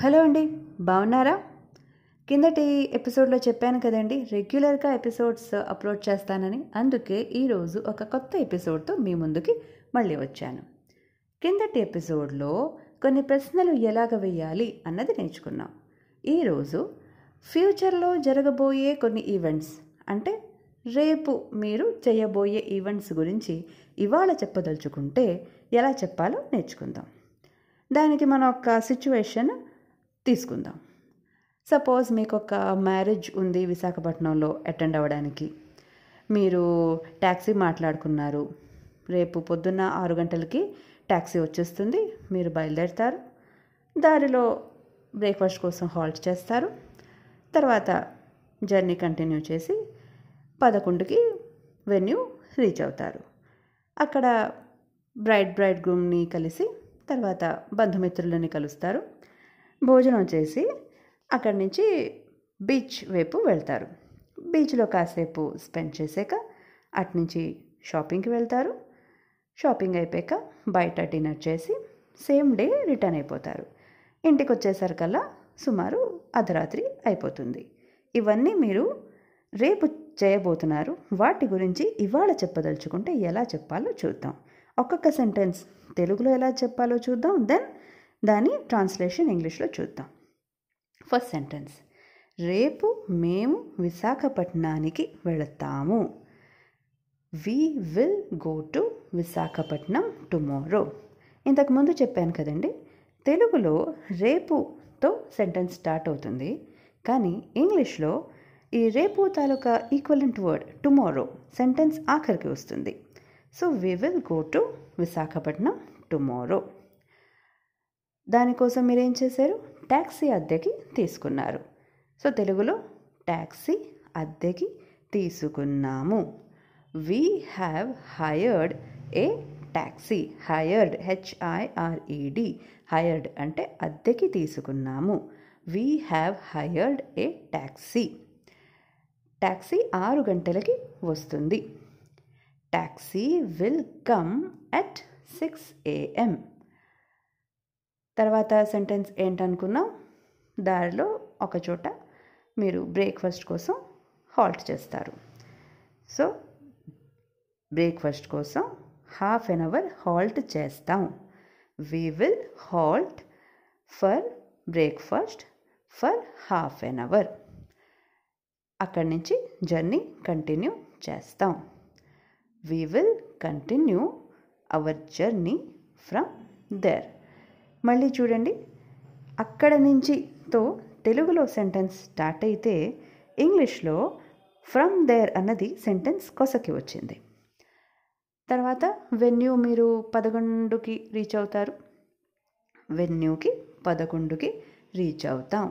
Hello అండి బాగున్నారా? కిందటి ఎపిసోడ్లో చెప్పాను కదండి రెగ్యులర్గా ఎపిసోడ్స్ అప్లోడ్ చేస్తానని అందుకే ఈరోజు ఒక కొత్త ఎపిసోడ్తో మీ ముందుకి మళ్ళీ వచ్చాను. కిందటి ఎపిసోడ్లో కొన్ని ప్రశ్నలు ఎలాగ వేయాలి అన్నది నేర్చుకున్నాం. ఈరోజు ఫ్యూచర్లో జరగబోయే కొన్ని ఈవెంట్స్ అంటే రేపు మీరు చేయబోయే ఈవెంట్స్ గురించి ఇవాళ చెప్పదలుచుకుంటే ఎలా చెప్పాలో నేర్చుకుందాం. దానికి మనం ఒక సిచ్యువేషన్ తీసుకుందాం. సపోజ్ మీకు ఒక మ్యారేజ్ ఉంది విశాఖపట్నంలో అటెండ్ అవ్వడానికి. మీరు ట్యాక్సీ మాట్లాడుకున్నారు. రేపు పొద్దున్న ఆరు గంటలకి ట్యాక్సీ వచ్చేస్తుంది. మీరు బయలుదేరుతారు. దారిలో బ్రేక్ఫాస్ట్ కోసం హాల్ట్ చేస్తారు. తర్వాత జర్నీ కంటిన్యూ చేసి పదకొండుకి వెన్యూ రీచ్ అవుతారు. అక్కడ బ్రైడ్ బ్రైడ్ గ్రూమ్ని కలిసి తర్వాత బంధుమిత్రులని కలుస్తారు. భోజనం చేసి అక్కడి నుంచి బీచ్ వైపు వెళ్తారు. బీచ్లో కాసేపు స్పెండ్ చేసాక అట్నుంచి షాపింగ్కి వెళ్తారు. షాపింగ్ అయిపోయాక బయట డిన్నర్ చేసి సేమ్ డే రిటర్న్ అయిపోతారు. ఇంటికి వచ్చేసరికల్లా సుమారు అర్ధరాత్రి అయిపోతుంది. ఇవన్నీ మీరు రేపు చేయబోతున్నారు. వాటి గురించి ఇవాళ చెప్పదలుచుకుంటే ఎలా చెప్పాలో చూద్దాం. ఒక్కొక్క సెంటెన్స్ తెలుగులో ఎలా చెప్పాలో చూద్దాం. దెన్ దాని ట్రాన్స్లేషన్ ఇంగ్లీష్లో చూద్దాం. First sentence. రేపు మేము విశాఖపట్నానికి వెళతాము. We will go to Visakhapatnam tomorrow ఇంతకుముందు చెప్పాను కదండి తెలుగులో రేపుతో సెంటెన్స్ స్టార్ట్ అవుతుంది. కానీ ఇంగ్లీష్లో ఈ రేపు తాలూకా ఈక్వలెంట్ వర్డ్ టుమారో సెంటెన్స్ ఆఖరికి వస్తుంది. So we will go to Visakhapatnam tomorrow దానికోసం మీరు ఏం చేశారు? ట్యాక్సీ అద్దెకి తీసుకున్నారు. సో తెలుగులో ట్యాక్సీ అద్దెకి తీసుకున్నాము. We have hired a taxi hired H I R E D hired అంటే అద్దెకి తీసుకున్నాము. We have hired a taxi taxi ఆరు గంటలకి వస్తుంది. Taxi will come at six AM తర్వాత సెంటెన్స్ ఏంటనుకున్నాం దారిలో ఒక చోట మీరు బ్రేక్ఫాస్ట్ కోసం హాల్ట్ చేస్తారు. సో బ్రేక్ఫాస్ట్ కోసం హాఫ్ ఎన్ అవర్ హాల్ట్ చేస్తాం. We will halt for breakfast for half an hour అక్కడి నుంచి జర్నీ కంటిన్యూ చేస్తాం. We will continue our journey from there మళ్ళీ చూడండి. అక్కడ నుంచితో తెలుగులో సెంటెన్స్ స్టార్ట్ అయితే ఇంగ్లీష్లో ఫ్రమ్ దేర్ అన్నది సెంటెన్స్ కొసకి వచ్చింది. తర్వాత వెన్యూ మీరు పదకొండుకి రీచ్ అవుతారు. వెన్యూకి పదకొండుకి రీచ్ అవుతాం.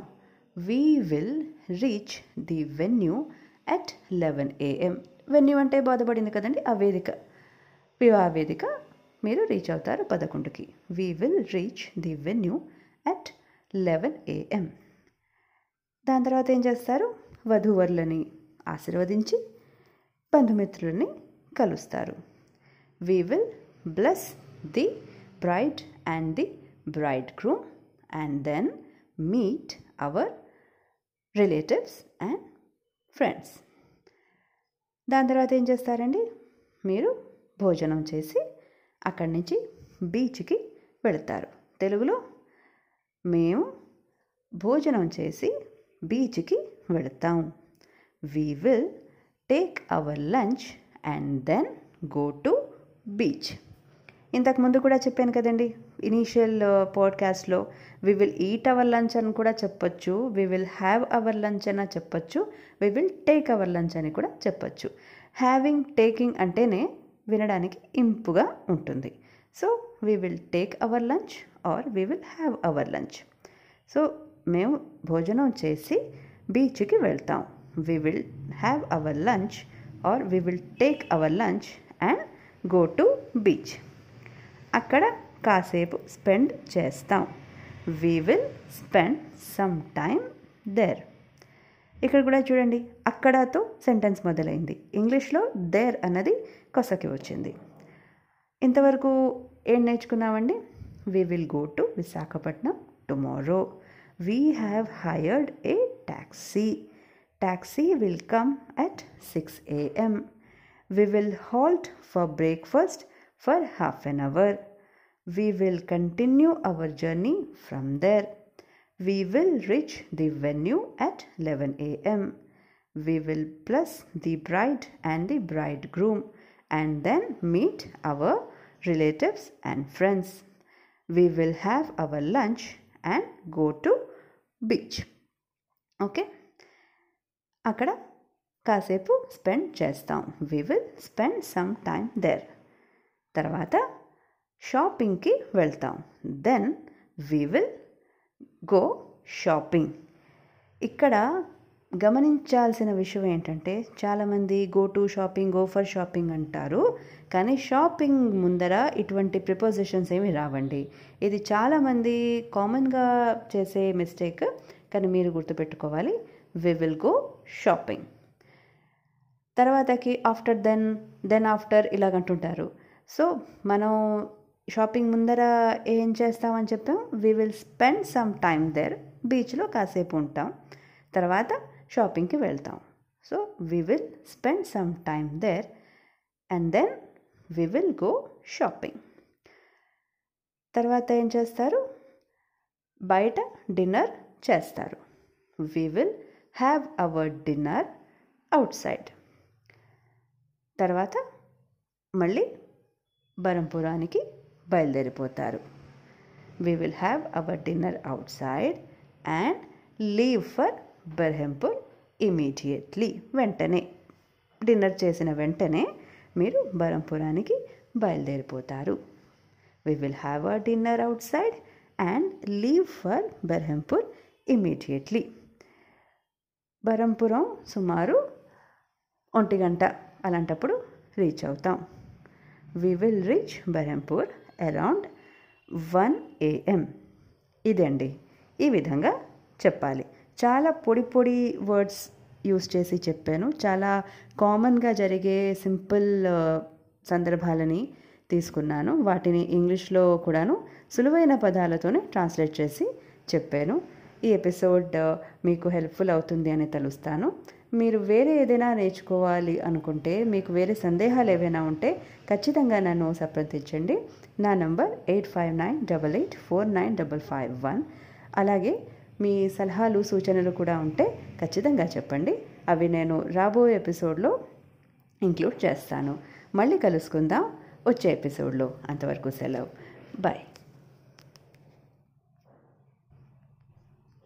We will reach the venue at eleven A M venue అంటే బాధపడింది కదండి ఆ వేదిక. వివాహ వేదిక మీరు రీచ్ అవుతారు పదకొండుకి. We will reach the venue at eleven A M దాని తర్వాత ఏం చేస్తారు? వధూవరులని ఆశీర్వదించి బంధుమిత్రులని కలుస్తారు. We will bless the bride and the bridegroom and then meet our relatives and friends దాని తర్వాత ఏం చేస్తారండి? మీరు భోజనం చేసి అక్కడి నుంచి బీచ్కి వెళతారు. తెలుగులో మేము భోజనం చేసి బీచ్కి వెళతాం. We will take our lunch and then go to beach ఇంతకుముందు కూడా చెప్పాను కదండి ఇనీషియల్ పాడ్కాస్ట్లో we will eat our lunch అని కూడా చెప్పొచ్చు we will have our lunch అని చెప్పొచ్చు we will take our lunch అని కూడా చెప్పొచ్చు. హ్యావింగ్ టేకింగ్ అంటేనే వినడానికి ఇంపుగా ఉంటుంది. So we will take our lunch or we will have our lunch so మేము భోజనం చేసి బీచ్కి వెళ్తాం. We will have our lunch or we will take our lunch and go to beach అక్కడ కాసేపు స్పెండ్ చేస్తాం. We will spend some time there ఇక్కడ కూడా చూడండి అక్కడతో సెంటెన్స్ మొదలైంది. ఇంగ్లీష్లో దేర్ అన్నది కొసకి వచ్చింది. ఇంతవరకు ఏం నేర్చుకున్నామండి? We will go to Visakhapatnam tomorrow we have hired a taxi taxi will come at six A M we will halt for breakfast for half an hour we will continue our journey from there We will reach the venue at 11 a.m. We will bless the bride and the bridegroom and then meet our relatives and friends. We will have our lunch and go to beach. Okay అక్కడ కాసేపు spend చేస్తాం we will spend some time there తర్వాత షాపింగ్కి వెళ్తాం then we will go shopping. ఇక్కడ గమనించాల్సిన విషయం ఏంటంటే చాలామంది go to shopping go for shopping అంటారు కానీ షాపింగ్ ముందర ఇటువంటి ప్రిపోజిషన్స్ ఏమి రావండి. ఇది చాలామంది కామన్గా చేసే మిస్టేక్ కానీ మీరు గుర్తుపెట్టుకోవాలి వి విల్ గో షాపింగ్ తర్వాతకి ఆఫ్టర్ దెన్ దెన్ ఆఫ్టర్ ఇలాగంటుంటారు. సో మనం షాపింగ్ ముందర ఏం చేస్తామని చెప్పాం? We will spend some time there బీచ్లో కాసేపు ఉంటాం. తర్వాత షాపింగ్కి వెళ్తాం. So we will spend some time there and then we will go shopping తర్వాత ఏం చేస్తారు? బయట డిన్నర్ చేస్తారు. We will have our dinner outside తర్వాత మళ్ళీ బరంపురానికి బయలుదేరిపోతారు. We will have our dinner outside and leave for Berhampur immediately వెంటనే dinner చేసిన వెంటనే మీరు బరంపురానికి బయలుదేరిపోతారు. We will have a dinner outside and leave for Berhampur immediately Berhampur సుమారు ఒంటి గంట అలాంటప్పుడు రీచ్ అవుతాం. We will reach Berhampur around one AM ఇదండి. ఈ విధంగా చెప్పాలి. చాలా పొడి పొడి వర్డ్స్ యూస్ చేసి చెప్పాను. చాలా కామన్గా జరిగే సింపుల్ uh, సందర్భాలని తీసుకున్నాను. వాటిని ఇంగ్లీష్లో కూడాను సులువైన పదాలతోనే ట్రాన్స్లేట్ చేసి చెప్పాను. ఈ ఎపిసోడ్ uh, మీకు హెల్ప్ఫుల్ అవుతుంది అని తెలుస్తాను. మీరు వేరే ఏదైనా నేర్చుకోవాలి అనుకుంటే మీకు వేరే సందేహాలు ఏవైనా ఉంటే ఖచ్చితంగా నన్ను సంప్రదించండి నా number eight five nine double eight four nine double five one. అలాగే మీ సలహాలు సూచనలు కూడా ఉంటే ఖచ్చితంగా చెప్పండి. అవి నేను రాబోయే ఎపిసోడ్లో ఇంక్లూడ్ చేస్తాను. మళ్ళీ కలుసుకుందాం. వచ్చే ఎపిసోడ్లో. అంతవరకు సెలవు. బాయ్.